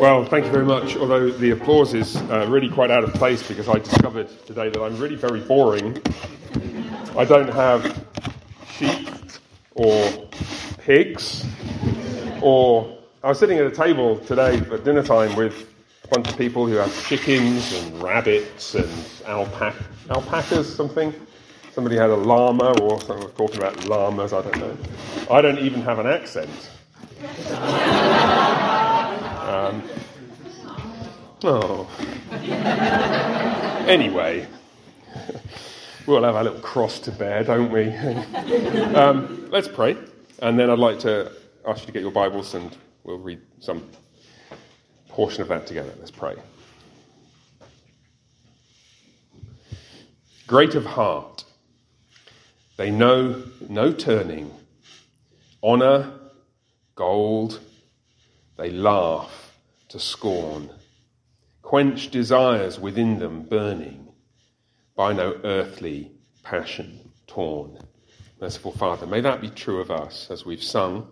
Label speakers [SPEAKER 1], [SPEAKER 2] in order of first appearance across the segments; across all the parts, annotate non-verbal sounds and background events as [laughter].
[SPEAKER 1] Well, thank you very much. Although the applause is uh, really quite out of place because I discovered today that I'm really very boring. I don't have sheep or pigs or. I was sitting at a table today at dinner time with a bunch of people who have chickens and rabbits and alpaca, alpacas, something. Somebody had a llama or was talking about llamas, I don't know. I don't even have an accent. Oh. Anyway, we'll have our little cross to bear, don't we? um, let's pray, and then I'd like to ask you to get your Bibles and we'll read some portion of that together. Let's pray. Great of heart, they know no turning, honour, gold, they laugh to scorn, quench desires within them burning, by no earthly passion torn. Merciful Father, may that be true of us as we've sung.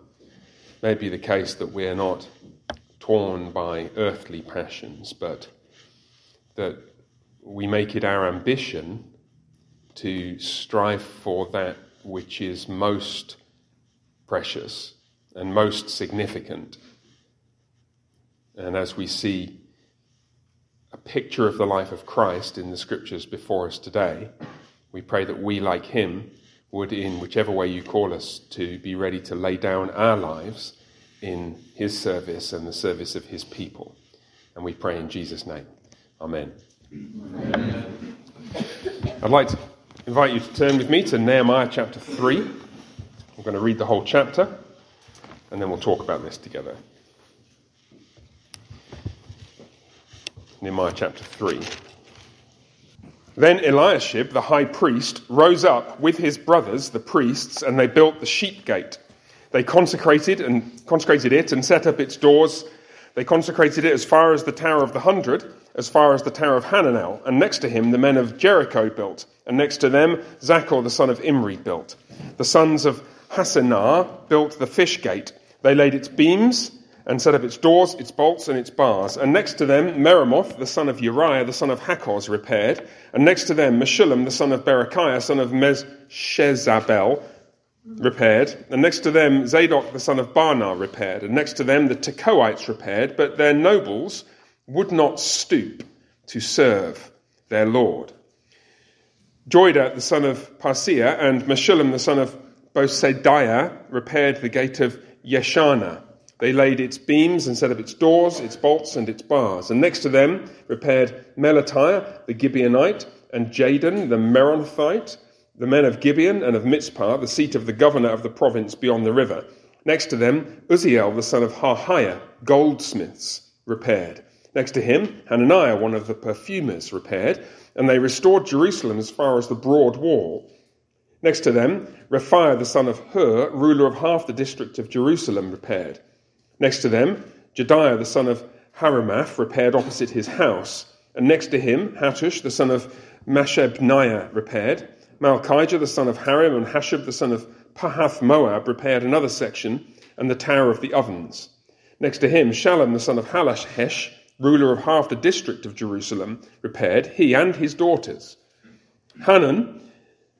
[SPEAKER 1] May it be the case that we're not torn by earthly passions, but that we make it our ambition to strive for that which is most precious and most significant and as we see a picture of the life of Christ in the scriptures before us today, we pray that we, like him, would, in whichever way you call us, to be ready to lay down our lives in his service and the service of his people. And we pray in Jesus' name. Amen. Amen. I'd like to invite you to turn with me to Nehemiah chapter 3. I'm going to read the whole chapter, and then we'll talk about this together. Nehemiah chapter 3. Then Eliashib, the high priest, rose up with his brothers, the priests, and they built the sheep gate. They consecrated and consecrated it and set up its doors. They consecrated it as far as the Tower of the Hundred, as far as the Tower of Hananel, and next to him the men of Jericho built, and next to them Zaccur the son of Imri built. The sons of Hassenaah built the fish gate. They laid its beams and set up its doors, its bolts, and its bars. And next to them, Meremoth, the son of Uriah, the son of Hakkoz, repaired. And next to them, Meshullam, the son of Berechiah, son of Meshezabel, repaired. And next to them, Zadok, the son of Baana, repaired. And next to them, the Tekoites repaired. But their nobles would not stoop to serve their Lord. Joiada, the son of Paseah, and Meshullam, the son of Besodeiah, repaired the gate of Yeshanah. They laid its beams and set up its doors, its bolts, and its bars. And next to them repaired Melatiah the Gibeonite and Jadon the Meronothite, the men of Gibeon and of Mizpah, the seat of the governor of the province beyond the river. Next to them, Uzziel the son of Harhaiah, goldsmiths, repaired. Next to him, Hananiah, one of the perfumers, repaired, and they restored Jerusalem as far as the broad wall. Next to them, Rephaiah the son of Hur, ruler of half the district of Jerusalem, repaired. Next to them, Jediah the son of Harumaph repaired opposite his house, and next to him, Hattush the son of Hashabneiah repaired. Malchijah the son of Harim and Hasshub the son of Pahath Moab repaired another section, and the Tower of the Ovens. Next to him, Shallum the son of Hallohesh, ruler of half the district of Jerusalem, repaired, he and his daughters. Hanan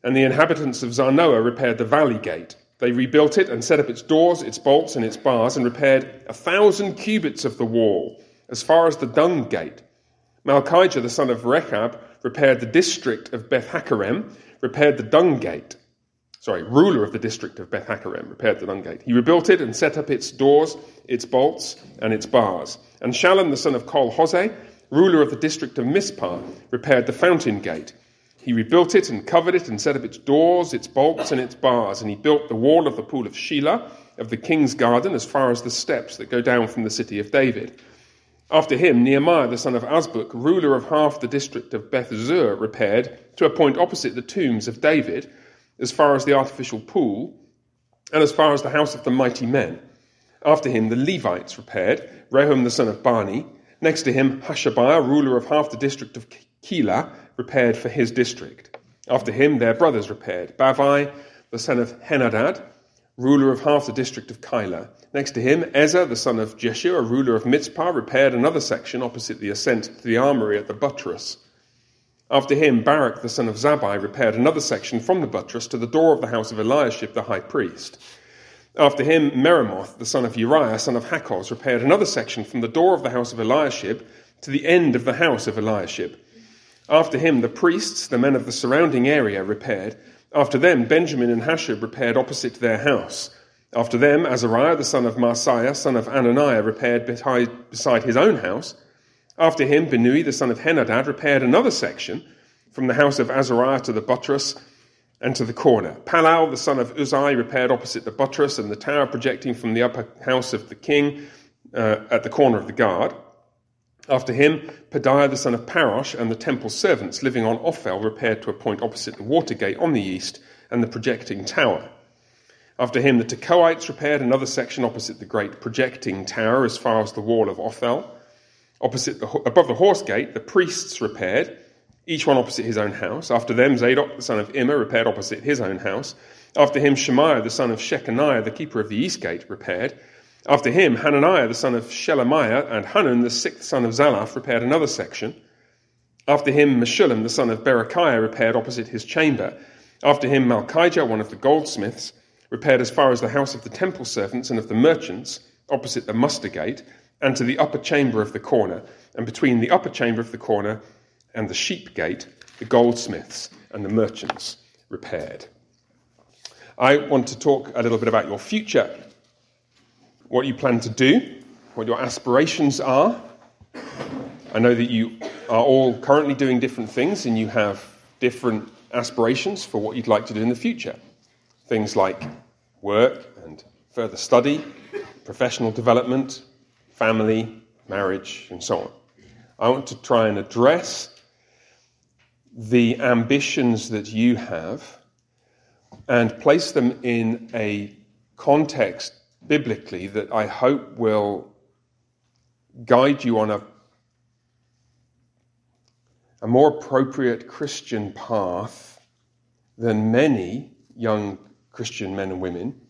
[SPEAKER 1] and the inhabitants of Zanoah repaired the valley gate. They rebuilt it and set up its doors, its bolts, and its bars, and repaired a thousand cubits of the wall, as far as the dung gate. Malchijah, the son of Rechab, repaired the district of Beth Hakerem, repaired the dung gate. Sorry, ruler of the district of Beth Hakerem, repaired the dung gate. He rebuilt it and set up its doors, its bolts, and its bars. And Shallum, the son of Col-hozeh, ruler of the district of Mizpah, repaired the fountain gate. He rebuilt it and covered it and set up its doors, its bolts, and its bars. And he built the wall of the pool of Shelah, of the king's garden, as far as the steps that go down from the city of David. After him, Nehemiah the son of Azbuk, ruler of half the district of Beth Zur, repaired to a point opposite the tombs of David, as far as the artificial pool, and as far as the house of the mighty men. After him, the Levites repaired, Rehum the son of Bani. Next to him, Hashabiah, ruler of half the district of Keilah, repaired for his district. After him, their brothers repaired Bavai, the son of Henadad, ruler of half the district of Keilah. Next to him, Ezer, the son of Jeshua, ruler of Mizpah, repaired another section opposite the ascent to the armory at the buttress. After him, Baruch, the son of Zabbai, repaired another section from the buttress to the door of the house of Eliashib, the high priest. After him, Meremoth, the son of Uriah, son of Hakkoz, repaired another section from the door of the house of Eliashib to the end of the house of Eliashib. After him, the priests, the men of the surrounding area, repaired. After them, Benjamin and Hashub repaired opposite their house. After them, Azariah, the son of Maaseiah, son of Ananiah, repaired beside his own house. After him, Binnui the son of Henadad, repaired another section from the house of Azariah to the buttress and to the corner. Palal, the son of Uzai, repaired opposite the buttress and the tower projecting from the upper house of the king uh, at the corner of the guard. After him, Pedaiah, the son of Parosh, and the temple servants living on Ophel repaired to a point opposite the water gate on the east and the projecting tower. After him, the Tekoites repaired another section opposite the great projecting tower as far as the wall of Ophel. Opposite the, above the horse gate, the priests repaired each one opposite his own house. After them, Zadok the son of Immer repaired opposite his own house. After him, Shemaiah the son of Shechaniah, the keeper of the east gate, repaired. After him, Hananiah the son of Shelemiah and Hanun the sixth son of Zalaph repaired another section. After him, Meshullam the son of Berechiah repaired opposite his chamber. After him, Malchijah, one of the goldsmiths, repaired as far as the house of the temple servants and of the merchants, opposite the muster gate, and to the upper chamber of the corner. And between the upper chamber of the corner and the sheep gate, the goldsmiths and the merchants repaired. I want to talk a little bit about your future, what you plan to do, what your aspirations are. I know that you are all currently doing different things and you have different aspirations for what you'd like to do in the future. Things like work and further study, professional development, family, marriage, and so on. I want to try and address the ambitions that you have and place them in a context biblically that I hope will guide you on a, a more appropriate Christian path than many young Christian men and women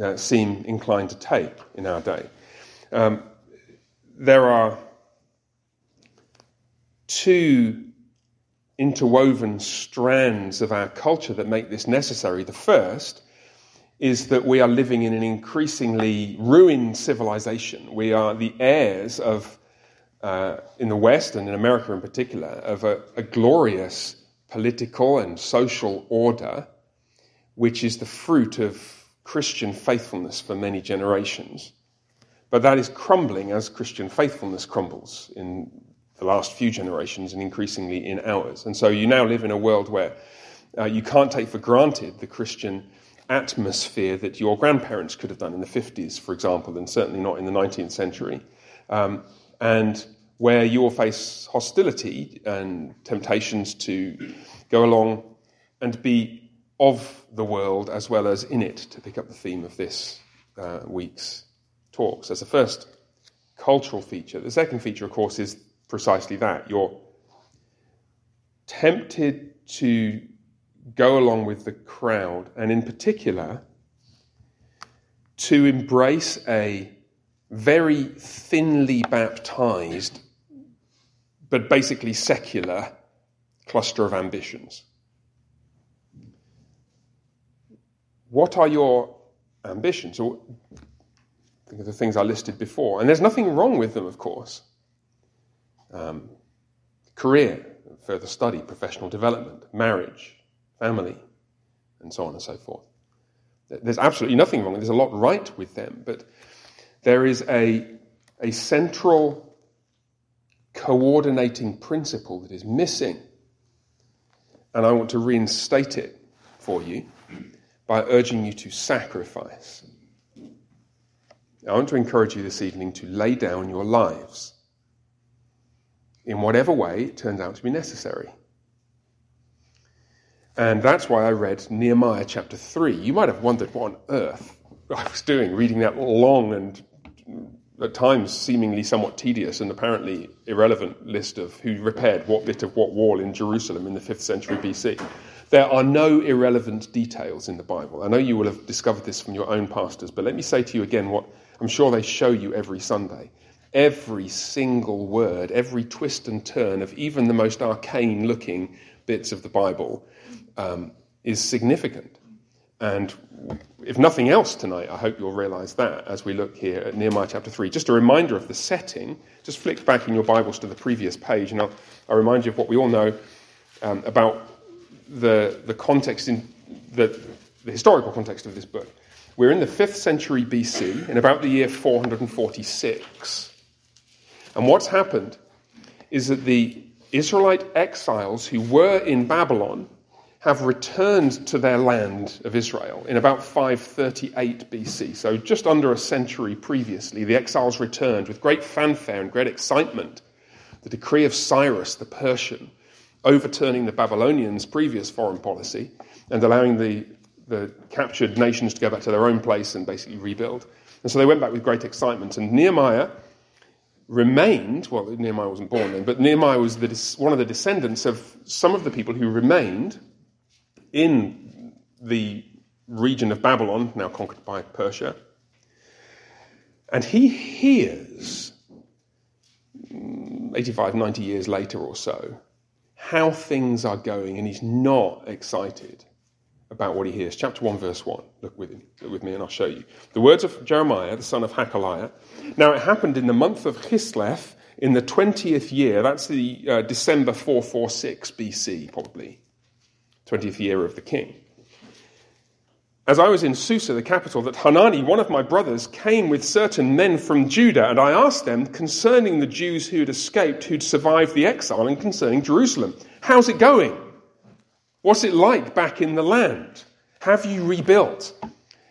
[SPEAKER 1] uh, seem inclined to take in our day. Um, there are two interwoven strands of our culture that make this necessary. The first is that we are living in an increasingly ruined civilization. We are the heirs of, uh, in the West and in America in particular, of a, a glorious political and social order which is the fruit of Christian faithfulness for many generations. But that is crumbling as Christian faithfulness crumbles in the last few generations and increasingly in ours. And so you now live in a world where uh, you can't take for granted the Christian atmosphere that your grandparents could have done in the 50s, for example, and certainly not in the 19th century. Um, and where you will face hostility and temptations to go along and be of the world as well as in it, to pick up the theme of this uh, week's talks. That's the first cultural feature. The second feature, of course, is precisely that. You're tempted to go along with the crowd, and in particular, to embrace a very thinly baptized, but basically secular cluster of ambitions. What are your ambitions? think of the things I listed before. And there's nothing wrong with them, of course um, career, further study, professional development, marriage, family, and so on and so forth. There's absolutely nothing wrong. There's a lot right with them, but there is a, a central coordinating principle that is missing. And I want to reinstate it for you by urging you to sacrifice. I want to encourage you this evening to lay down your lives in whatever way it turns out to be necessary. And that's why I read Nehemiah chapter 3. You might have wondered what on earth I was doing, reading that long and at times seemingly somewhat tedious and apparently irrelevant list of who repaired what bit of what wall in Jerusalem in the 5th century BC. There are no irrelevant details in the Bible. I know you will have discovered this from your own pastors, but let me say to you again what I'm sure they show you every Sunday. Every single word, every twist and turn of even the most arcane looking bits of the Bible um, is significant. And if nothing else tonight, I hope you'll realize that as we look here at Nehemiah chapter 3. Just a reminder of the setting. Just flick back in your Bibles to the previous page, and I'll, I'll remind you of what we all know um, about the, the context, in the, the historical context of this book. We're in the 5th century BC, in about the year 446. And what's happened is that the Israelite exiles who were in Babylon have returned to their land of Israel in about 538 BC. So, just under a century previously, the exiles returned with great fanfare and great excitement. The decree of Cyrus the Persian overturning the Babylonians' previous foreign policy and allowing the, the captured nations to go back to their own place and basically rebuild. And so they went back with great excitement. And Nehemiah remained, well, Nehemiah wasn't born then, but Nehemiah was the, one of the descendants of some of the people who remained in the region of Babylon, now conquered by Persia. And he hears, 85, 90 years later or so, how things are going, and he's not excited about what he hears. Chapter 1, verse 1. Look with, him, look with me, and I'll show you. The words of Jeremiah, the son of Hacaliah. Now, it happened in the month of Kislev, in the 20th year. That's the uh, December 446 BC, probably. 20th year of the king as I was in Susa, the capital, that Hanani, one of my brothers, came with certain men from Judah, and I asked them concerning the Jews who had escaped, who'd survived the exile, and concerning Jerusalem. How's it going? What's it like back in the land? Have you rebuilt?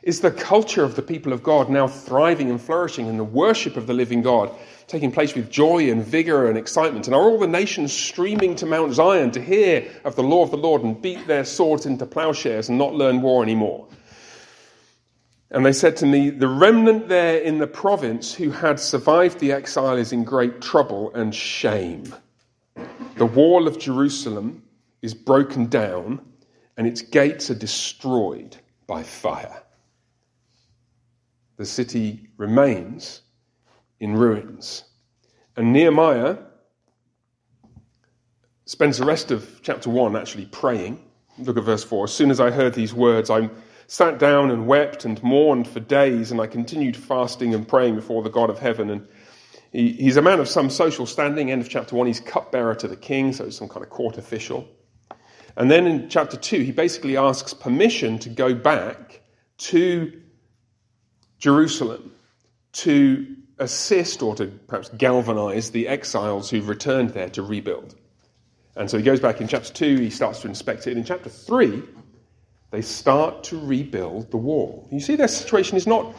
[SPEAKER 1] Is the culture of the people of God now thriving and flourishing in the worship of the living God taking place with joy and vigor and excitement? And are all the nations streaming to Mount Zion to hear of the law of the Lord and beat their swords into plowshares and not learn war anymore? And they said to me, The remnant there in the province who had survived the exile is in great trouble and shame. The wall of Jerusalem is broken down, and its gates are destroyed by fire. The city remains in ruins. And Nehemiah spends the rest of chapter 1 actually praying. Look at verse 4. As soon as I heard these words, I sat down and wept and mourned for days, and I continued fasting and praying before the God of heaven. And he, he's a man of some social standing. End of chapter 1, he's cupbearer to the king, so some kind of court official. And then in chapter 2, he basically asks permission to go back to Jerusalem to assist or to perhaps galvanize the exiles who've returned there to rebuild. And so he goes back in chapter 2, he starts to inspect it. And In chapter 3, they start to rebuild the wall. You see, their situation is not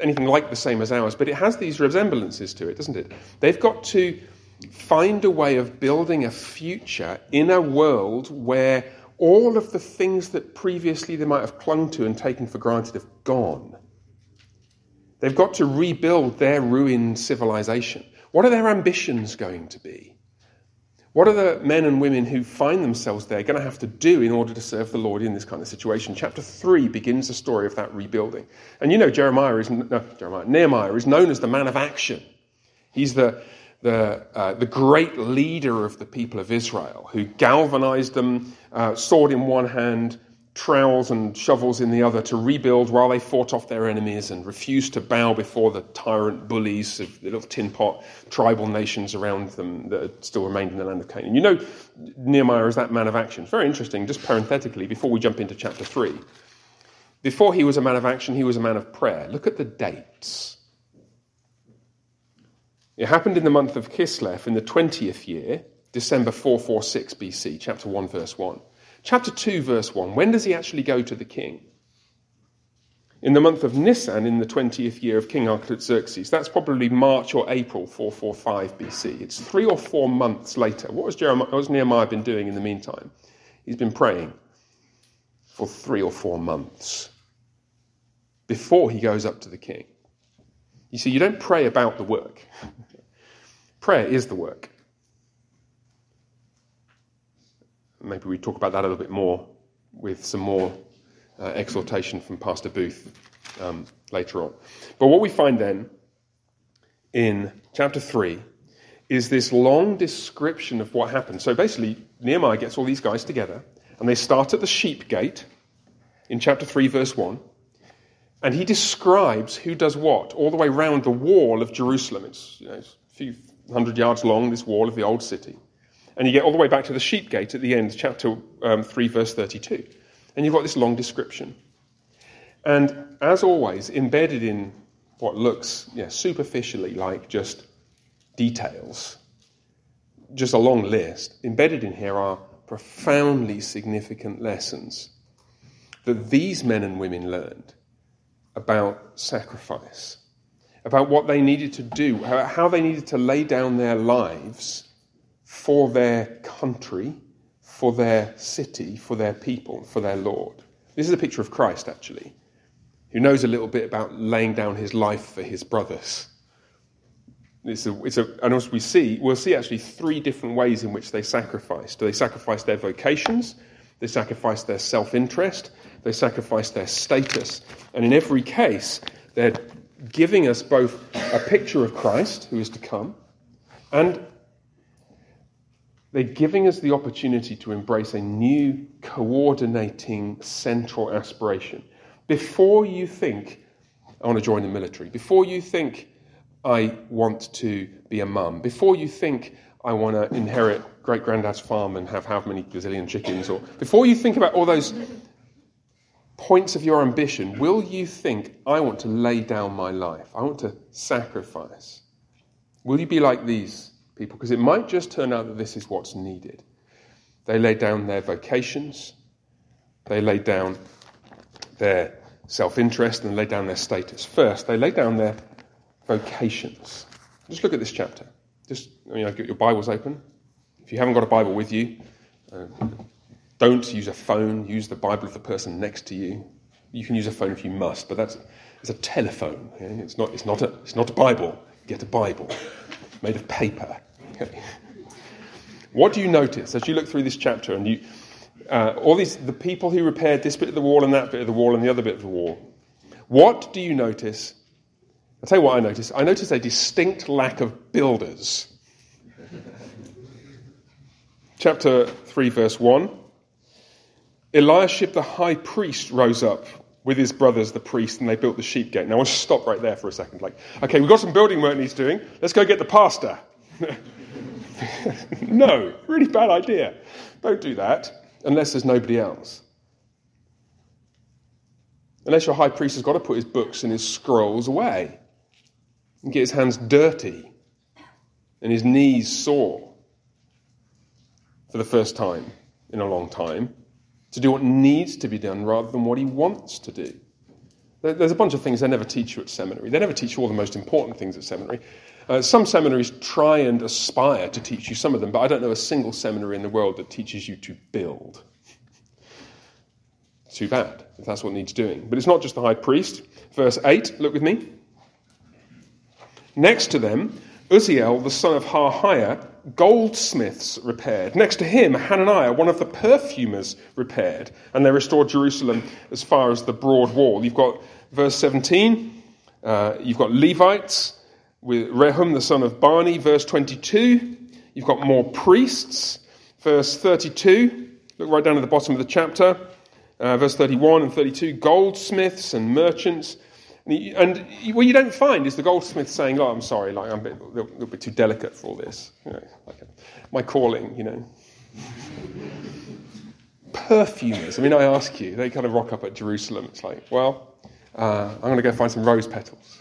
[SPEAKER 1] anything like the same as ours, but it has these resemblances to it, doesn't it? They've got to find a way of building a future in a world where all of the things that previously they might have clung to and taken for granted have gone. They've got to rebuild their ruined civilization. What are their ambitions going to be? What are the men and women who find themselves there going to have to do in order to serve the Lord in this kind of situation? Chapter 3 begins the story of that rebuilding. And you know, Jeremiah is, no, Jeremiah, Nehemiah is known as the man of action. He's the, the, uh, the great leader of the people of Israel who galvanized them, uh, sword in one hand, trowels and shovels in the other to rebuild while they fought off their enemies and refused to bow before the tyrant bullies of the little tin pot tribal nations around them that still remained in the land of Canaan. You know, Nehemiah is that man of action. Very interesting, just parenthetically, before we jump into chapter 3. Before he was a man of action, he was a man of prayer. Look at the dates. It happened in the month of Kislev in the 20th year, December 446 BC, chapter 1, verse 1. Chapter 2, verse 1. When does he actually go to the king? In the month of Nisan, in the 20th year of King Artaxerxes. That's probably March or April 445 BC. It's three or four months later. What has, Jeremiah, Nehemiah been doing in the meantime? He's been praying for three or four months before he goes up to the king. You see, you don't pray about the work, [laughs] prayer is the work. Maybe we talk about that a little bit more with some more uh, exhortation from Pastor Booth um, later on. But what we find then in chapter 3 is this long description of what happened. So basically, Nehemiah gets all these guys together, and they start at the sheep gate in chapter 3, verse 1. And he describes who does what all the way round the wall of Jerusalem. It's, you know, it's a few hundred yards long, this wall of the old city. And you get all the way back to the sheep gate at the end, chapter um, 3, verse 32. And you've got this long description. And as always, embedded in what looks yeah, superficially like just details, just a long list, embedded in here are profoundly significant lessons that these men and women learned about sacrifice, about what they needed to do, how they needed to lay down their lives for their country, for their city, for their people, for their Lord. This is a picture of Christ, actually, who knows a little bit about laying down his life for his brothers. It's a, it's a, and as we see, we'll see actually three different ways in which they sacrifice. Do they sacrifice their vocations? They sacrifice their self interest? They sacrifice their status. And in every case, they're giving us both a picture of Christ, who is to come, and they're giving us the opportunity to embrace a new coordinating central aspiration. Before you think, I want to join the military, before you think, I want to be a mum, before you think, I want to inherit great granddad's farm and have how many gazillion chickens, or before you think about all those points of your ambition, will you think, I want to lay down my life? I want to sacrifice? Will you be like these people? Because it might just turn out that this is what's needed. They lay down their vocations, they lay down their self interest, and lay down their status. First, they lay down their vocations. Just look at this chapter. Just, you know, get your Bibles open. If you haven't got a Bible with you, uh, don't use a phone, use the Bible of the person next to you. You can use a phone if you must, but that's it's a telephone. It's, not, it's, not a, it's not a Bible. Get a Bible made of paper. What do you notice as you look through this chapter and you, uh, all these, the people who repaired this bit of the wall and that bit of the wall and the other bit of the wall, what do you notice? I'll tell you what I notice. I notice a distinct lack of builders. Chapter 3, verse 1. Eliashib the high priest rose up with his brothers, the priests, and they built the sheep gate. Now, I want to stop right there for a second. Like, okay, we've got some building work he's doing. Let's go get the pastor. [laughs] no, really bad idea. Don't do that unless there's nobody else. Unless your high priest has got to put his books and his scrolls away and get his hands dirty and his knees sore for the first time in a long time to do what needs to be done rather than what he wants to do. There's a bunch of things they never teach you at seminary. They never teach you all the most important things at seminary. Uh, some seminaries try and aspire to teach you some of them, but I don't know a single seminary in the world that teaches you to build. Too bad, if that's what needs doing. But it's not just the high priest. Verse 8, look with me. Next to them, Uzziel, the son of Harhaiah, goldsmiths repaired. Next to him, Hananiah, one of the perfumers, repaired. And they restored Jerusalem as far as the broad wall. You've got verse 17, uh, you've got Levites with Rehum, the son of Bani, verse 22. You've got more priests, verse 32. Look right down at the bottom of the chapter, uh, verse 31 and 32. Goldsmiths and merchants. And, what you don't find is the goldsmith saying, "Oh, I'm sorry, like I'm a, bit, a little bit too delicate for all this. You know, like my calling, you know." Perfumers. I mean, I ask you, they kind of rock up at Jerusalem. It's like, well, uh, I'm going to go find some rose petals.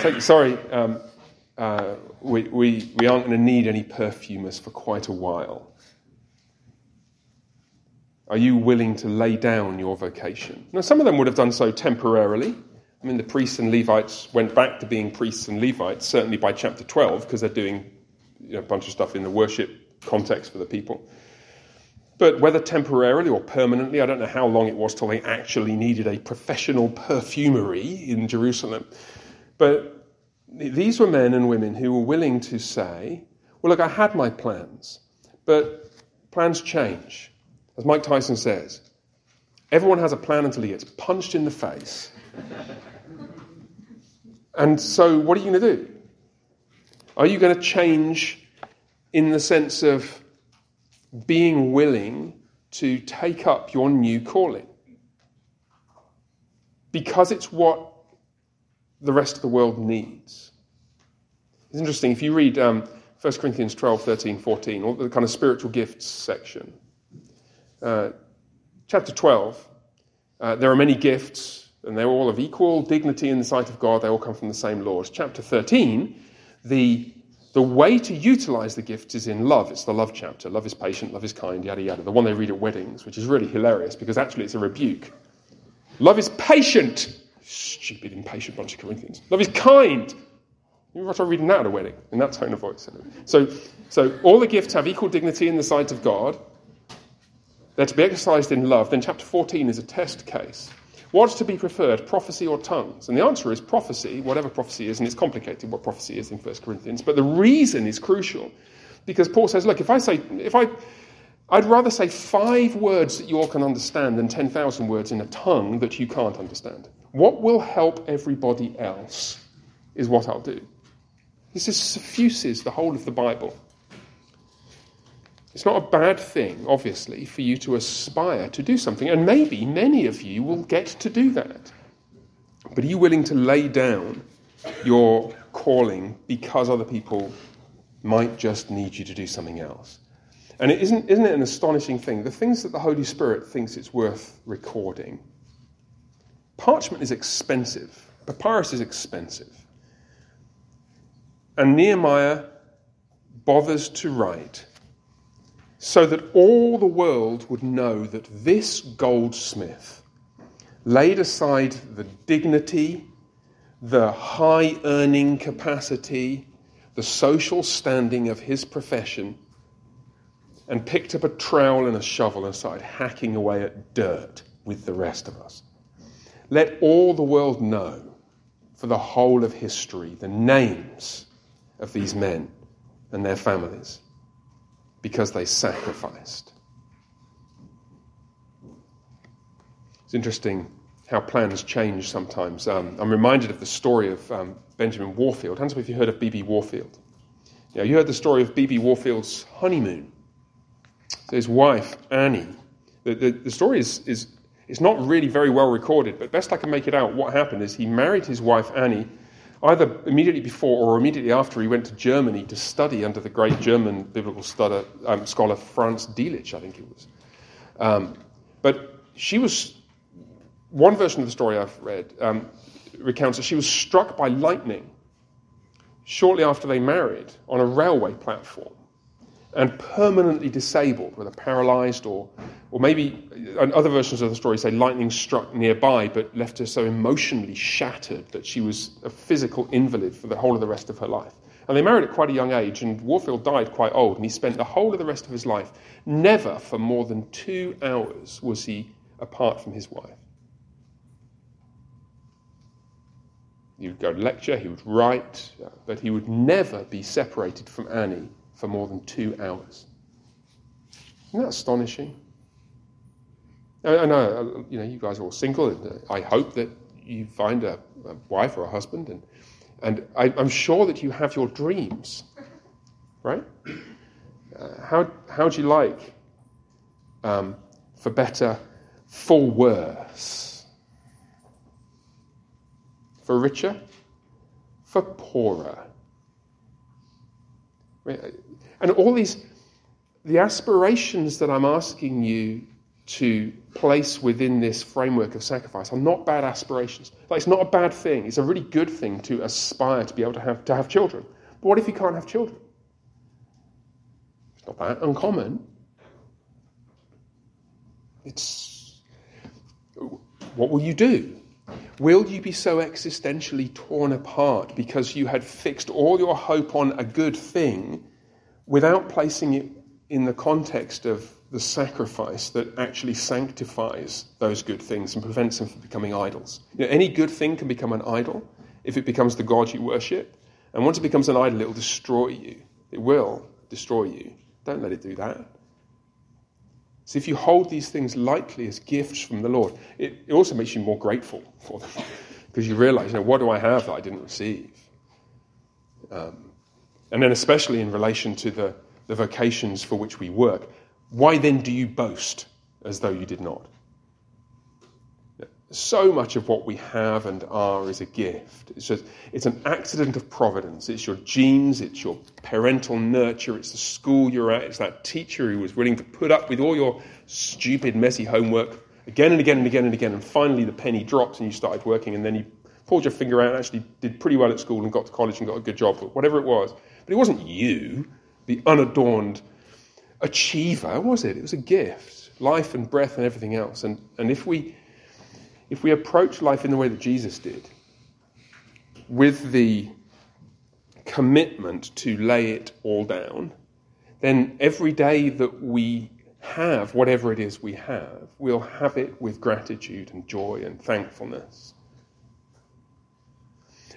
[SPEAKER 1] so, sorry, um, uh, we, we, we aren't going to need any perfumers for quite a while. Are you willing to lay down your vocation? Now, some of them would have done so temporarily. I mean, the priests and Levites went back to being priests and Levites, certainly by chapter 12, because they're doing you know, a bunch of stuff in the worship context for the people. But whether temporarily or permanently, I don't know how long it was till they actually needed a professional perfumery in Jerusalem. But these were men and women who were willing to say, Well, look, I had my plans, but plans change. As Mike Tyson says, everyone has a plan until he gets punched in the face. and so, what are you going to do? Are you going to change in the sense of being willing to take up your new calling? Because it's what the rest of the world needs. It's interesting, if you read um, 1 Corinthians 12, 13, 14, all the kind of spiritual gifts section, uh, chapter 12, uh, there are many gifts, and they're all of equal dignity in the sight of God. They all come from the same Lord. Chapter 13, the, the way to utilize the gifts is in love. It's the love chapter. Love is patient, love is kind, yada, yada. The one they read at weddings, which is really hilarious because actually it's a rebuke. Love is patient. Stupid, impatient bunch of Corinthians. Love is kind. You try reading that at a wedding in that tone of voice. So, so all the gifts have equal dignity in the sight of God. They're to be exercised in love. Then chapter 14 is a test case. What's to be preferred, prophecy or tongues? And the answer is prophecy, whatever prophecy is, and it's complicated what prophecy is in 1 Corinthians. But the reason is crucial because Paul says, look, if I say, if I, I'd rather say five words that you all can understand than 10,000 words in a tongue that you can't understand. What will help everybody else is what I'll do. This is suffuses the whole of the Bible. It's not a bad thing, obviously, for you to aspire to do something, and maybe many of you will get to do that. But are you willing to lay down your calling because other people might just need you to do something else? And it isn't, isn't it an astonishing thing? The things that the Holy Spirit thinks it's worth recording. Parchment is expensive, papyrus is expensive. And Nehemiah bothers to write so that all the world would know that this goldsmith laid aside the dignity, the high earning capacity, the social standing of his profession, and picked up a trowel and a shovel and started hacking away at dirt with the rest of us. Let all the world know for the whole of history the names of these men and their families because they sacrificed. It's interesting how plans change sometimes. Um, I'm reminded of the story of um, Benjamin Warfield. Hands up if you heard of B.B. Warfield. Yeah, you heard the story of B.B. Warfield's honeymoon. So his wife, Annie, the, the, the story is, is, is not really very well recorded, but best I can make it out, what happened is he married his wife, Annie, either immediately before or immediately after he went to Germany to study under the great German biblical um, scholar Franz Delitzsch, I think it was. Um, but she was, one version of the story I've read um, recounts that she was struck by lightning shortly after they married on a railway platform and permanently disabled, whether paralyzed or, or maybe and other versions of the story say lightning struck nearby but left her so emotionally shattered that she was a physical invalid for the whole of the rest of her life. And they married at quite a young age, and Warfield died quite old, and he spent the whole of the rest of his life, never for more than two hours was he apart from his wife. He would go to lecture, he would write, uh, but he would never be separated from Annie for more than two hours. Isn't that astonishing? I know, uh, you know, you guys are all single, and uh, I hope that you find a, a wife or a husband, and, and I, am sure that you have your dreams, right? Uh, how, how'd you like, um, for better, for worse? For richer? For poorer? And all these, the aspirations that I'm asking you to place within this framework of sacrifice are not bad aspirations. Like it's not a bad thing. It's a really good thing to aspire to be able to have to have children. But what if you can't have children? It's not that uncommon. It's what will you do? Will you be so existentially torn apart because you had fixed all your hope on a good thing without placing it in the context of the sacrifice that actually sanctifies those good things and prevents them from becoming idols? You know, any good thing can become an idol if it becomes the God you worship. And once it becomes an idol, it will destroy you. It will destroy you. Don't let it do that. So if you hold these things lightly as gifts from the Lord, it, it also makes you more grateful for them [laughs] because you realize, you know, what do I have that I didn't receive? Um, and then, especially in relation to the, the vocations for which we work, why then do you boast as though you did not? So much of what we have and are is a gift. It's just it's an accident of providence. It's your genes, it's your parental nurture, it's the school you're at, it's that teacher who was willing to put up with all your stupid, messy homework again and again and again and again, and finally the penny dropped and you started working, and then you pulled your finger out and actually did pretty well at school and got to college and got a good job, whatever it was. But it wasn't you, the unadorned achiever, was it? It was a gift, life and breath and everything else. And, and if we if we approach life in the way that Jesus did, with the commitment to lay it all down, then every day that we have, whatever it is we have, we'll have it with gratitude and joy and thankfulness.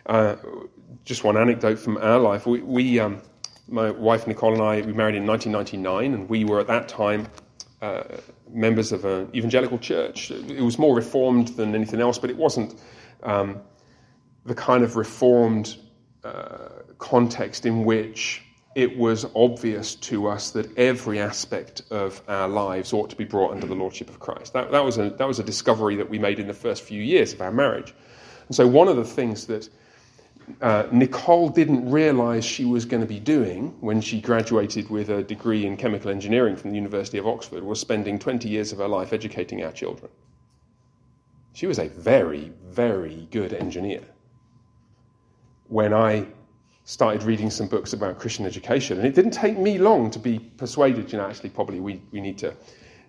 [SPEAKER 1] Uh, just one anecdote from our life. We, we um, my wife Nicole and I, we married in 1999, and we were at that time uh, members of an evangelical church. It was more reformed than anything else, but it wasn't um, the kind of reformed uh, context in which it was obvious to us that every aspect of our lives ought to be brought under the lordship of Christ. That, that, was, a, that was a discovery that we made in the first few years of our marriage. And so, one of the things that uh, Nicole didn't realize she was going to be doing when she graduated with a degree in chemical engineering from the University of Oxford was spending 20 years of her life educating our children. She was a very, very good engineer. When I started reading some books about Christian education, and it didn't take me long to be persuaded, you know, actually, probably we, we need to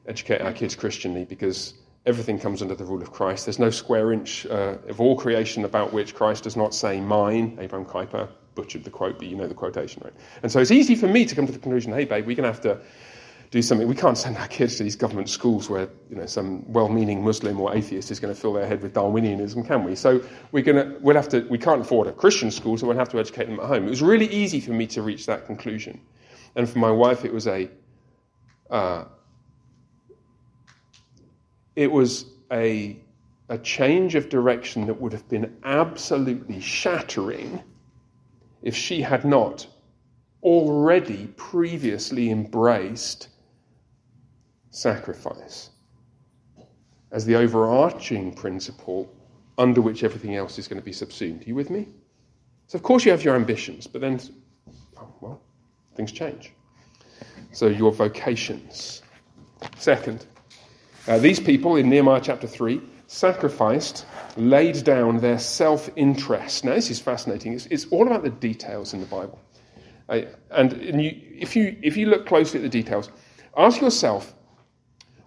[SPEAKER 1] educate our kids Christianly because everything comes under the rule of Christ. There's no square inch uh, of all creation about which Christ does not say mine. Abraham Kuyper butchered the quote, but you know the quotation, right? And so it's easy for me to come to the conclusion, hey, babe, we're going to have to do something. We can't send our kids to these government schools where you know some well-meaning Muslim or atheist is going to fill their head with Darwinianism, can we? So we're going to we'll have to we can't afford a Christian school, so we'll have to educate them at home. It was really easy for me to reach that conclusion, and for my wife, it was a uh, it was a, a change of direction that would have been absolutely shattering if she had not already previously embraced sacrifice as the overarching principle under which everything else is going to be subsumed. Are you with me? So, of course, you have your ambitions, but then, oh, well, things change. So, your vocations. Second, uh, these people in Nehemiah chapter 3 sacrificed, laid down their self interest. Now, this is fascinating. It's, it's, all about the details in the Bible. Uh, and, and you, if, you, if you look closely at the details, ask yourself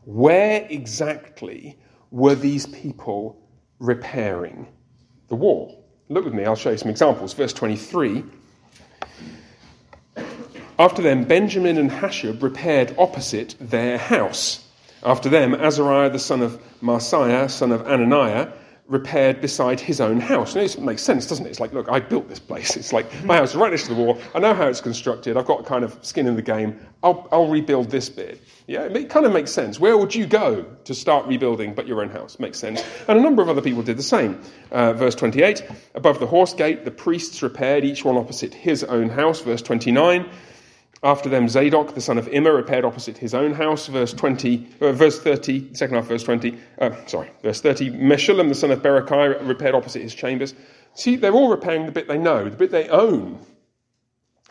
[SPEAKER 1] where exactly were these people repairing the wall? Look with me, I'll show you some examples. Verse 23. After them, Benjamin and Hashub repaired opposite their house. After them, Azariah the son of Maaseiah, son of Ananiah, repaired beside his own house. Now, it makes sense, doesn't it? It's like, look, I built this place. It's like my house is right next to the wall. I know how it's constructed. I've got kind of skin in the game. I'll, I'll rebuild this bit. Yeah, it kind of makes sense. Where would you go to start rebuilding but your own house? Makes sense. And a number of other people did the same. Uh, verse 28 Above the horse gate, the priests repaired, each one opposite his own house. Verse 29 after them, Zadok, the son of Immer, repaired opposite his own house. Verse 20, uh, verse 30, second half, verse 20. Uh, sorry, verse 30. Meshullam, the son of Berechiah, repaired opposite his chambers. See, they're all repairing the bit they know, the bit they own,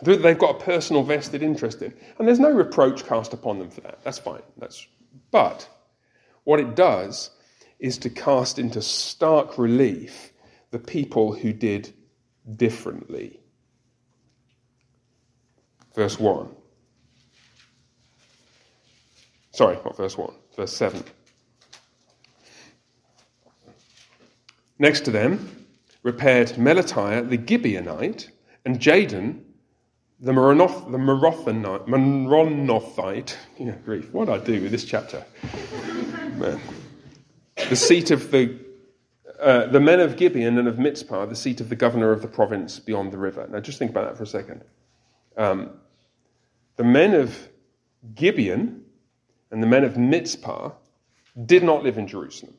[SPEAKER 1] the bit they've got a personal vested interest in. And there's no reproach cast upon them for that. That's fine. That's, but what it does is to cast into stark relief the people who did differently verse 1. Sorry, not verse 1, verse 7. Next to them repaired Melatiah the Gibeonite and Jadon the Meronoth, the Meronothite. Yeah, grief. What I do with this chapter? [laughs] The seat of the uh, the men of Gibeon and of Mizpah, the seat of the governor of the province beyond the river. Now, just think about that for a second. Um, the men of Gibeon and the men of Mizpah did not live in Jerusalem.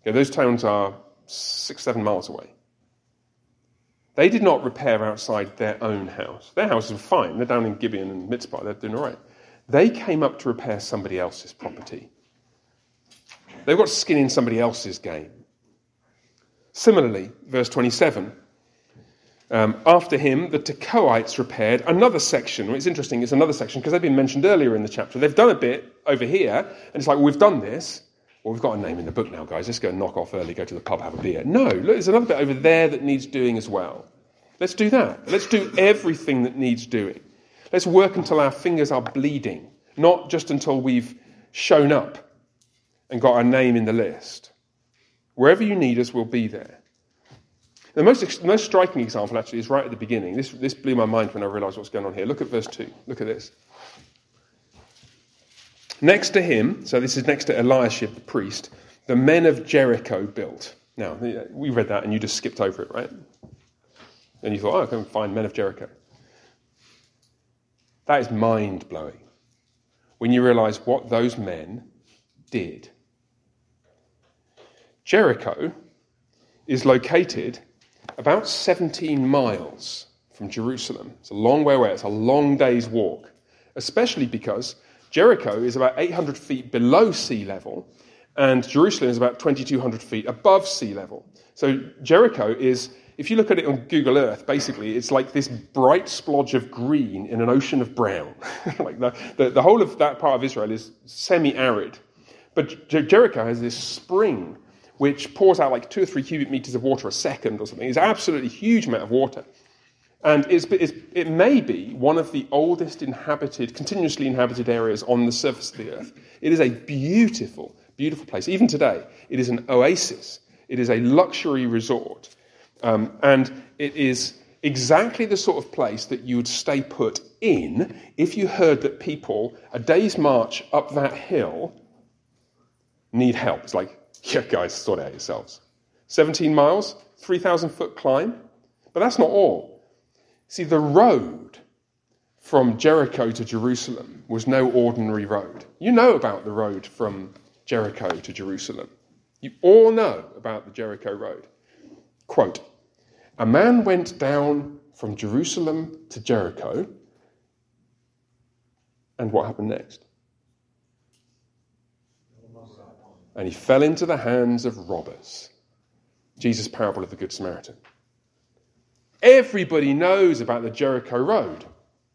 [SPEAKER 1] Okay, those towns are six, seven miles away. They did not repair outside their own house. Their houses were fine. They're down in Gibeon and Mizpah. They're doing all right. They came up to repair somebody else's property. They've got skin in somebody else's game. Similarly, verse 27. Um, after him, the Tekoites repaired another section. It's interesting, it's another section because they've been mentioned earlier in the chapter. They've done a bit over here, and it's like, well, we've done this. Well, we've got a name in the book now, guys. Let's go knock off early, go to the pub, have a beer. No, look, there's another bit over there that needs doing as well. Let's do that. Let's do everything that needs doing. Let's work until our fingers are bleeding, not just until we've shown up and got our name in the list. Wherever you need us, we'll be there. The most, most striking example, actually, is right at the beginning. This, this blew my mind when I realized what's going on here. Look at verse 2. Look at this. Next to him, so this is next to Eliashib, the priest, the men of Jericho built. Now, we read that and you just skipped over it, right? And you thought, oh, I can find men of Jericho. That is mind blowing when you realize what those men did. Jericho is located about 17 miles from Jerusalem. It's a long way away, it's a long day's walk, especially because Jericho is about 800 feet below sea level, and Jerusalem is about 2,200 feet above sea level. So Jericho is, if you look at it on Google Earth, basically it's like this bright splodge of green in an ocean of brown. [laughs] like the, the, the, whole of that part of Israel is semi arid. But Jericho has this spring which pours out like two or three cubic meters of water a second or something. It's absolutely huge amount of water. And it's, it's, it may be one of the oldest inhabited, continuously inhabited areas on the surface of the earth. It is a beautiful, beautiful place. Even today, it is an oasis. It is a luxury resort. Um, and it is exactly the sort of place that you would stay put in if you heard that people, a day's march up that hill, need help. It's like, [laughs] yeah, guys, sort out yourselves. 17 miles, 3,000 foot climb. But that's not all. See, the road from Jericho to Jerusalem was no ordinary road. You know about the road from Jericho to Jerusalem. You all know about the Jericho road. Quote A man went down from Jerusalem to Jericho, and what happened next? And he fell into the hands of robbers. Jesus' parable of the Good Samaritan. Everybody knows about the Jericho Road,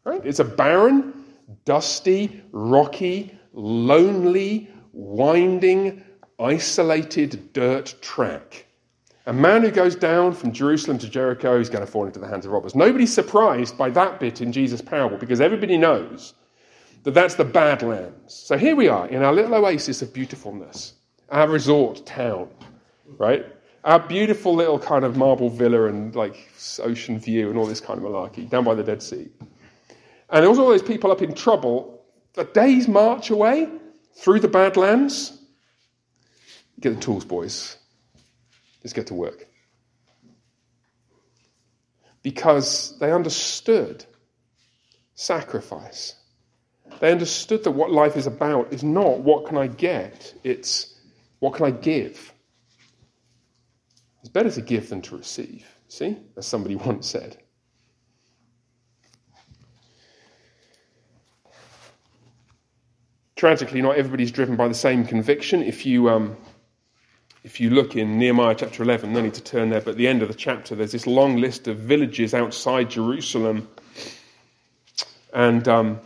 [SPEAKER 1] right? It's a barren, dusty, rocky, lonely, winding, isolated dirt track. A man who goes down from Jerusalem to Jericho is going to fall into the hands of robbers. Nobody's surprised by that bit in Jesus' parable because everybody knows that that's the Badlands. So here we are in our little oasis of beautifulness our resort town, right? Our beautiful little kind of marble villa and like ocean view and all this kind of malarkey down by the Dead Sea. And there was all those people up in trouble a day's march away through the Badlands. Get the tools, boys. Let's get to work. Because they understood sacrifice. They understood that what life is about is not what can I get, it's what can I give? It's better to give than to receive. See? As somebody [laughs] once said. Tragically, not everybody's driven by the same conviction. If you, um, if you look in Nehemiah chapter 11, no need to turn there, but at the end of the chapter, there's this long list of villages outside Jerusalem. And um,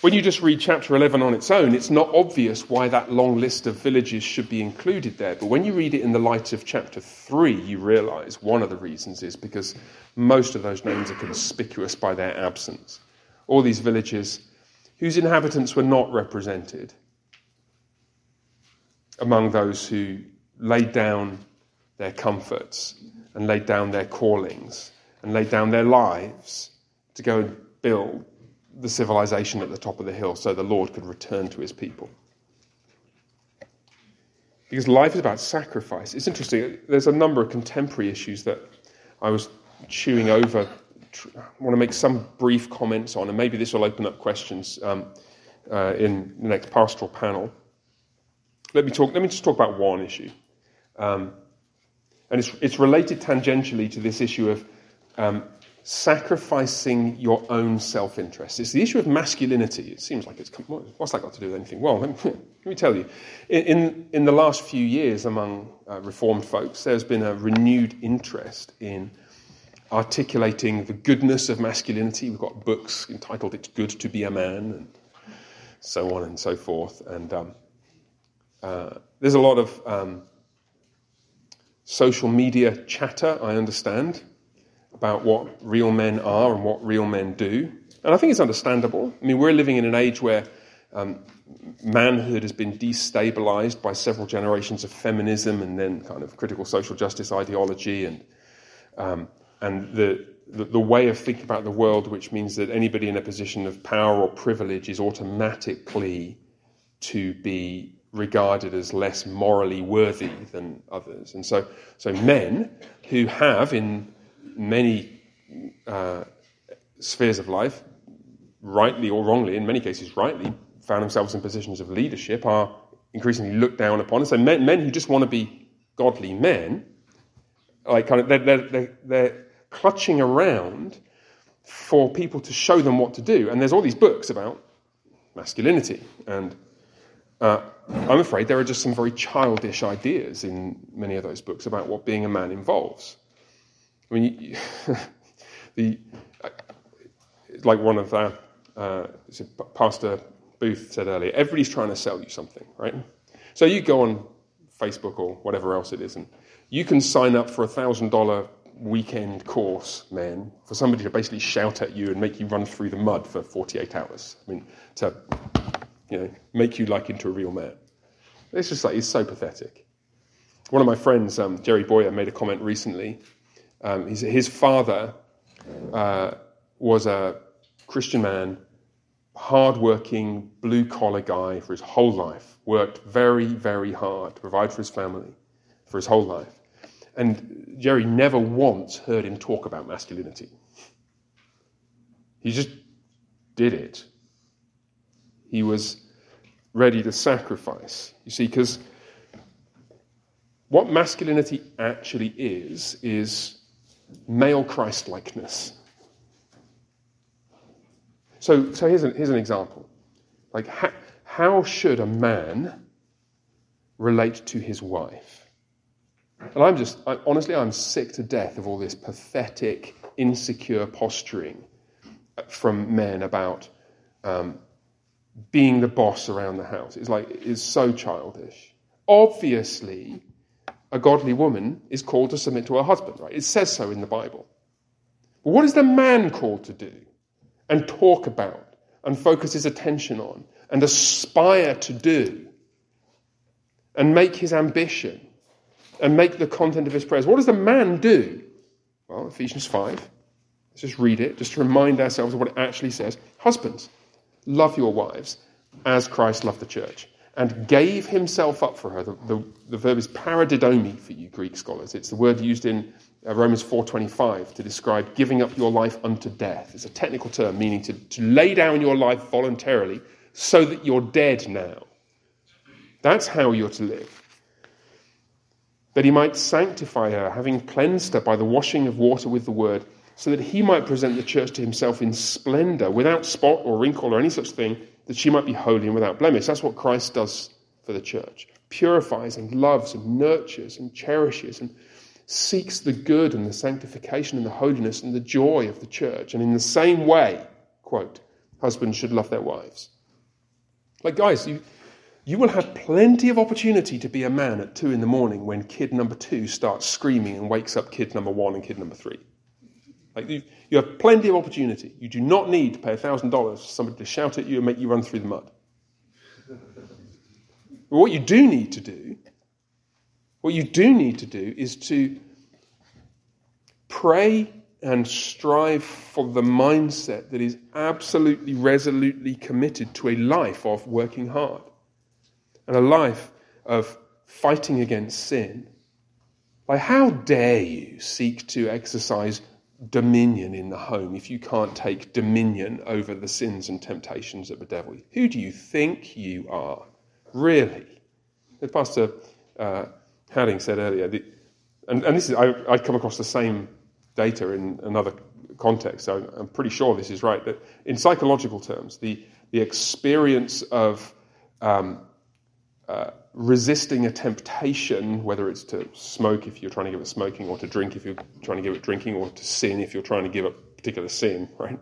[SPEAKER 1] when you just read chapter 11 on its own, it's not obvious why that long list of villages should be included there. But when you read it in the light of chapter 3, you realize one of the reasons is because most of those names are conspicuous by their absence. All these villages whose inhabitants were not represented among those who laid down their comforts and laid down their callings and laid down their lives to go and build the civilization at the top of the hill so the Lord could return to his people. Because life is about sacrifice. It's interesting, there's a number of contemporary issues that I was chewing over. I want to make some brief comments on, and maybe this will open up questions. Um, uh, in the next pastoral panel. Let me talk. Let me just talk about one issue, um, and it's it's related tangentially to this issue of um, sacrificing your own self-interest. It's the issue of masculinity. It seems like it's come what's that got to do with anything? Well, [laughs] let me, let me tell you. In, in, in the last few years, among uh, reformed folks, there's been a renewed interest in articulating the goodness of masculinity. We've got books entitled "It's Good to Be a Man" and so on and so forth, and um, uh, there's a lot of um, social media chatter, I understand, about what real men are and what real men do. And I think it's understandable. I mean, we're living in an age where um, manhood has been destabilized by several generations of feminism and then kind of critical social justice ideology and, um, and the, the, the, way of thinking about the world, which means that anybody in a position of power or privilege is automatically to be regarded as less morally worthy than others. And so, so men who have, in many uh, spheres of life, rightly or wrongly, in many cases rightly, found themselves in positions of leadership are increasingly looked down upon. And so men, men who just want to be godly men, like kind of, they're, they're, they're clutching around for people to show them what to do. And there's all these books about masculinity and uh, I'm afraid there are just some very childish ideas in many of those books about what being a man involves. I mean, [laughs] the like one of our, uh, Pastor Booth said earlier, everybody's trying to sell you something, right? So you go on Facebook or whatever else it is, and you can sign up for a thousand dollar weekend course, man, for somebody to basically shout at you and make you run through the mud for 48 hours. I mean, to you know, make you like into a real man. It's just like, it's so pathetic. One of my friends, um, Jerry Boyer, made a comment recently. Um, his father uh, was a Christian man, hardworking, blue collar guy for his whole life, worked very, very hard to provide for his family for his whole life. And Jerry never once heard him talk about masculinity. He just did it he was ready to sacrifice. You see, because what masculinity actually is, is male Christ likeness. So, so here's, an, here's an example. Like, how, how should a man relate to his wife? And I'm just, I, honestly, I'm sick to death of all this pathetic, insecure posturing from men about um, being the boss around the house. It's like it's so childish. Obviously, a godly woman is called to submit to her husband, right? It says so in the Bible. But what is the man called to do and talk about and focus his attention on and aspire to do and make his ambition and make the content of his prayers? What does the man do? Well, Ephesians 5. Let's just read it, just to remind ourselves of what it actually says. Husbands, love your wives as Christ loved the church and gave himself up for her. The, the, the verb is paradidomi for you Greek scholars. It's the word used in uh, Romans 4.25 to describe giving up your life unto death. It's a technical term meaning to, to lay down your life voluntarily so that you're dead now. That's how you're to live. That he might sanctify her, having cleansed her by the washing of water with the word, so that he might present the church to himself in splendor, without spot or wrinkle or any such thing, that she might be holy and without blemish. That's what Christ does for the church. Purifies and loves and nurtures and cherishes and seeks the good and the sanctification and the holiness and the joy of the church. And in the same way, quote, husbands should love their wives. Like, guys, you, you will have plenty of opportunity to be a man at two in the morning when kid number two starts screaming and wakes up kid number one and kid number three. Like you, you have plenty of opportunity. You do not need to pay $1,000 for somebody to shout at you and make you run through the mud. But what you do need to do, what you do need to do is to pray and strive for the mindset that is absolutely, resolutely committed to a life of working hard and a life of fighting against sin. Like, how dare you seek to exercise dominion in the home if you can't take dominion over the sins and temptations of the devil? Who do you think you are? Really? Pastor uh, Hadding said earlier, the, and, and, this is, I, I come across the same data in another context, so I'm pretty sure this is right, that in psychological terms, the, the experience of um, uh, resisting a temptation, whether it's to smoke if you're trying to give it smoking, or to drink if you're trying to give it drinking, or to sin if you're trying to give a particular sin, [laughs] right,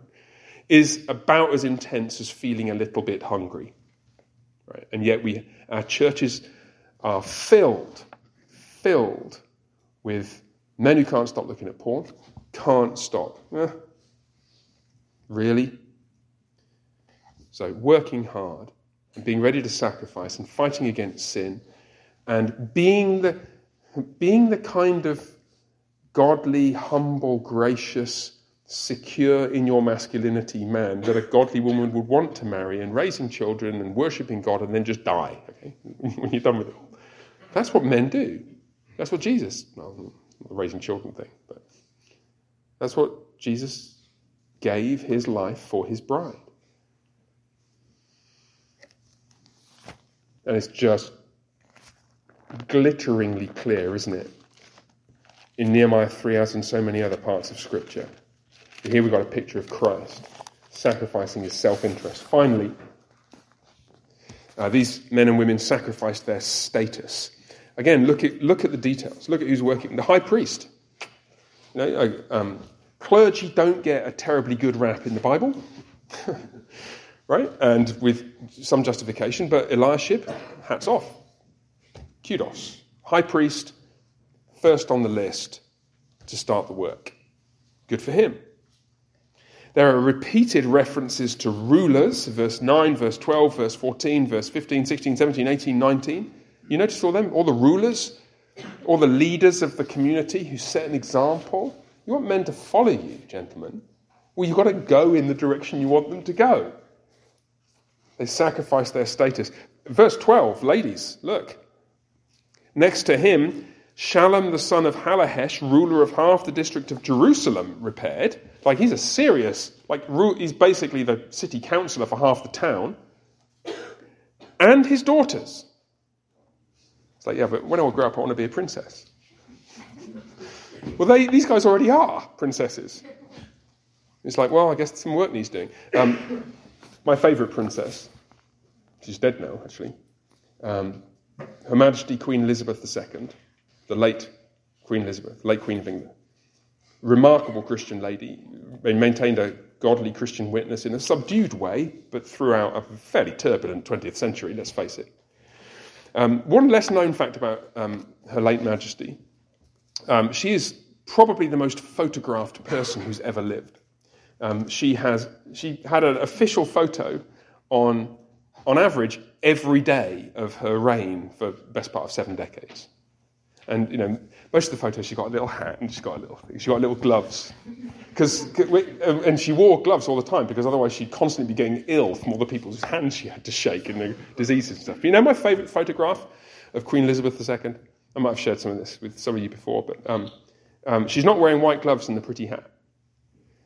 [SPEAKER 1] is about as intense as feeling a little bit hungry. Right? And yet we, our churches are filled, filled with men who can't stop looking at porn, can't stop. Eh, really? So working hard and being ready to sacrifice and fighting against sin and being the, being the kind of godly, humble, gracious, secure in your masculinity man that a godly woman would want to marry and raising children and worshipping God and then just die okay, [laughs] when you're done with it all. That's what men do. That's what Jesus, well, the raising children thing, but that's what Jesus gave his life for his bride. And it's just glitteringly clear, isn't it? In Nehemiah 3, as in so many other parts of Scripture. Here we've got a picture of Christ sacrificing his self interest. Finally, uh, these men and women sacrificed their status. Again, look at, look at the details. Look at who's working. The high priest. You know, uh, um, clergy don't get a terribly good rap in the Bible. [laughs] right? And with some justification, but Eliashib, hats off. Kudos. High priest, first on the list to start the work. Good for him. There are repeated references to rulers, verse 9, verse 12, verse 14, verse 15, 16, 17, 18, 19. You notice all them? All the rulers, all the leaders of the community who set an example. You want men to follow you, gentlemen. Well, you've got to go in the direction you want them to go. They sacrifice their status. Verse 12, ladies, look. Next to him, Shallum the son of Hallohesh, ruler of half the district of Jerusalem, repaired. Like he's a serious, like he's basically the city councillor for half the town. And his daughters. It's like, yeah, but when I grow up, I want to be a princess. well, they, these guys already are princesses. It's like, well, I guess some work needs doing. Um, my favourite princess, she's dead now, actually, um, Her Majesty Queen Elizabeth II, the late Queen Elizabeth, late Queen of England. Remarkable Christian lady, maintained a godly Christian witness in a subdued way, but throughout a fairly turbulent 20th century, let's face it. Um, one less known fact about um, Her late Majesty um, she is probably the most photographed person who's ever lived. Um, she, has, she had an official photo on, on average, every day of her reign for best part of seven decades. And, you know, most of the photos, she got a little hat and she got a little, she got little gloves. Cause, um, and she wore gloves all the time because otherwise she'd constantly be getting ill from all the people's hands she had to shake and the diseases and stuff. You know my favourite photograph of Queen Elizabeth II? I might have shared some of this with some of you before, but um, um, she's not wearing white gloves and the pretty hat.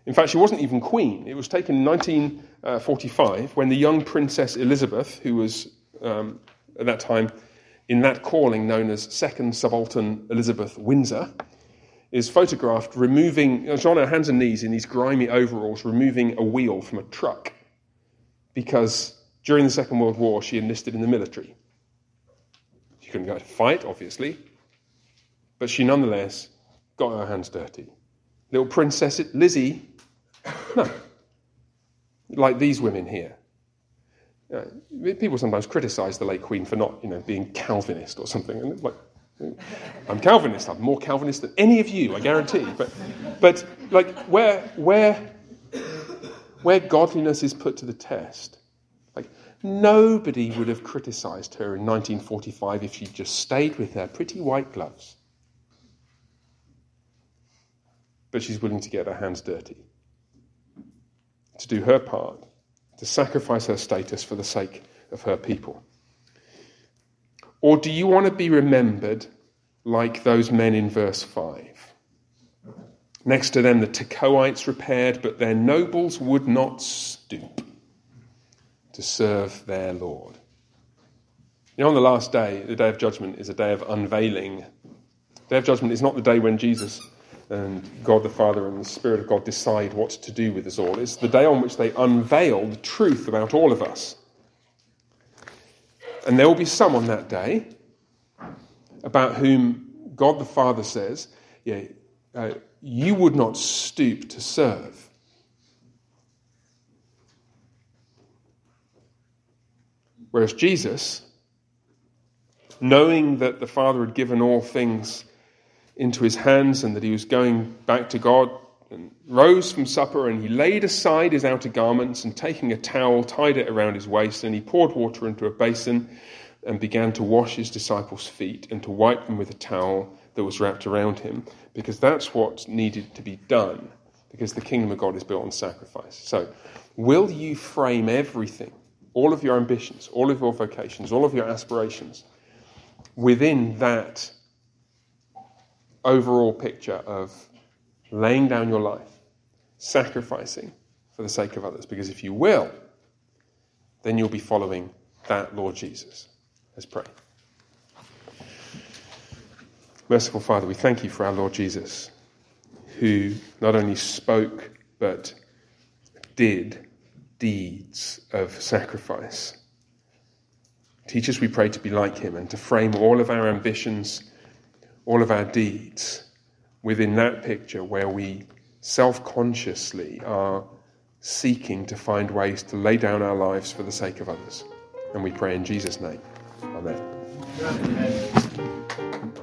[SPEAKER 1] In fact, she wasn't even queen. It was taken in 1945 when the young Princess Elizabeth, who was um, at that time in that calling known as Second Subaltern Elizabeth Windsor, is photographed removing, she's on her hands and knees in these grimy overalls, removing a wheel from a truck because during the Second World War she enlisted in the military. She couldn't go to fight, obviously, but she nonetheless got her hands dirty. Little Princess Lizzie no. [coughs] Like these women here. Uh, people sometimes criticize the late Queen for not, you know, being Calvinist or something. And like, I'm Calvinist. I'm more Calvinist than any of you, I guarantee. But, but like, where, where, where godliness is put to the test, like, nobody would have criticized her in 1945 if she'd just stayed with her pretty white gloves. But she's willing to get her hands dirty to do her part, to sacrifice her status for the sake of her people? Or do you want to be remembered like those men in verse 5? Next to them, the Tekoites repaired, but their nobles would not stoop to serve their Lord. You know, on the last day, the day of judgment is a day of unveiling. The day of judgment is not the day when Jesus and God the Father and the Spirit of God decide what to do with us all. It's the day on which they unveil the truth about all of us. And there will be some on that day about whom God the Father says, yeah, uh, you would not stoop to serve. Whereas Jesus, knowing that the Father had given all things into his hands and that he was going back to God, and rose from supper and he laid aside his outer garments and taking a towel tied it around his waist and he poured water into a basin and began to wash his disciples' feet and to wipe them with a towel that was wrapped around him because that's what needed to be done because the kingdom of God is built on sacrifice. So, will you frame everything, all of your ambitions, all of your vocations, all of your aspirations within that overall picture of laying down your life, sacrificing for the sake of others? Because if you will, then you'll be following that Lord Jesus. Let's pray. Merciful Father, we thank you for our Lord Jesus, who not only spoke, but did deeds of sacrifice. Teach us, we pray, to be like him and to frame all of our ambitions, all of our deeds within that picture where we self consciously are seeking to find ways to lay down our lives for the sake of others. And we pray in Jesus' name. Amen. Amen.